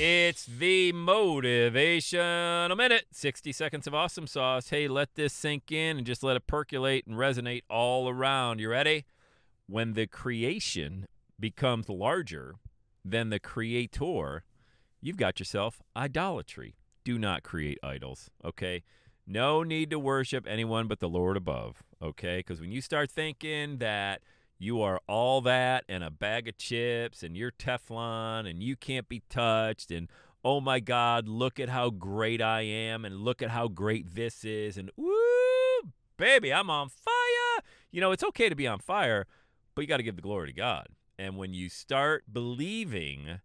It's the motivational minute. 60 seconds of awesome sauce. Hey, let this sink in and just let it percolate and resonate all around. You ready? When the creation becomes larger than the creator, you've got yourself idolatry. Do not create idols, okay? No need to worship anyone but the Lord above, okay? Because when you start thinking that you are all that and a bag of chips and you're Teflon and you can't be touched and oh my God, look at how great I am and look at how great this is and woo, baby, I'm on fire. You know, it's okay to be on fire, but you got to give the glory to God. And when you start believing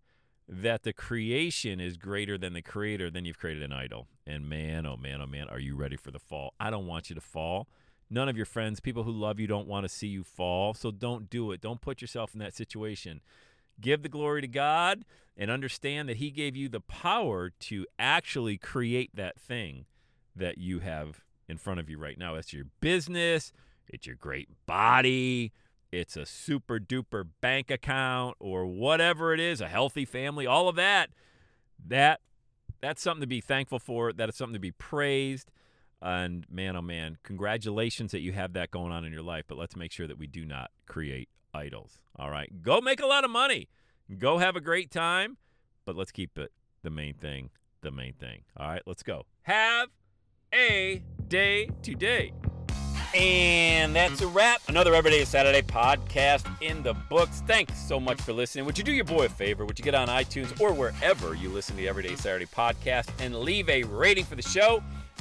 that the creation is greater than the creator, then you've created an idol. And man, oh man, oh man, are you ready for the fall? I don't want you to fall. None of your friends, people who love you, don't want to see you fall. So don't do it. Don't put yourself in that situation. Give the glory to God and understand that He gave you the power to actually create that thing that you have in front of you right now. It's your business, it's your great body, it's a super duper bank account or whatever it is, a healthy family, all of that. That that's something to be thankful for. That is something to be praised. And man, oh man, congratulations that you have that going on in your life. But let's make sure that we do not create idols. All right. Go make a lot of money. Go have a great time. But let's keep it the main thing, the main thing. All right. Let's go. Have a day today. And that's a wrap. Another Everyday Saturday podcast in the books. Thanks so much for listening. Would you do your boy a favor? Would you get on iTunes or wherever you listen to the Everyday Saturday podcast and leave a rating for the show?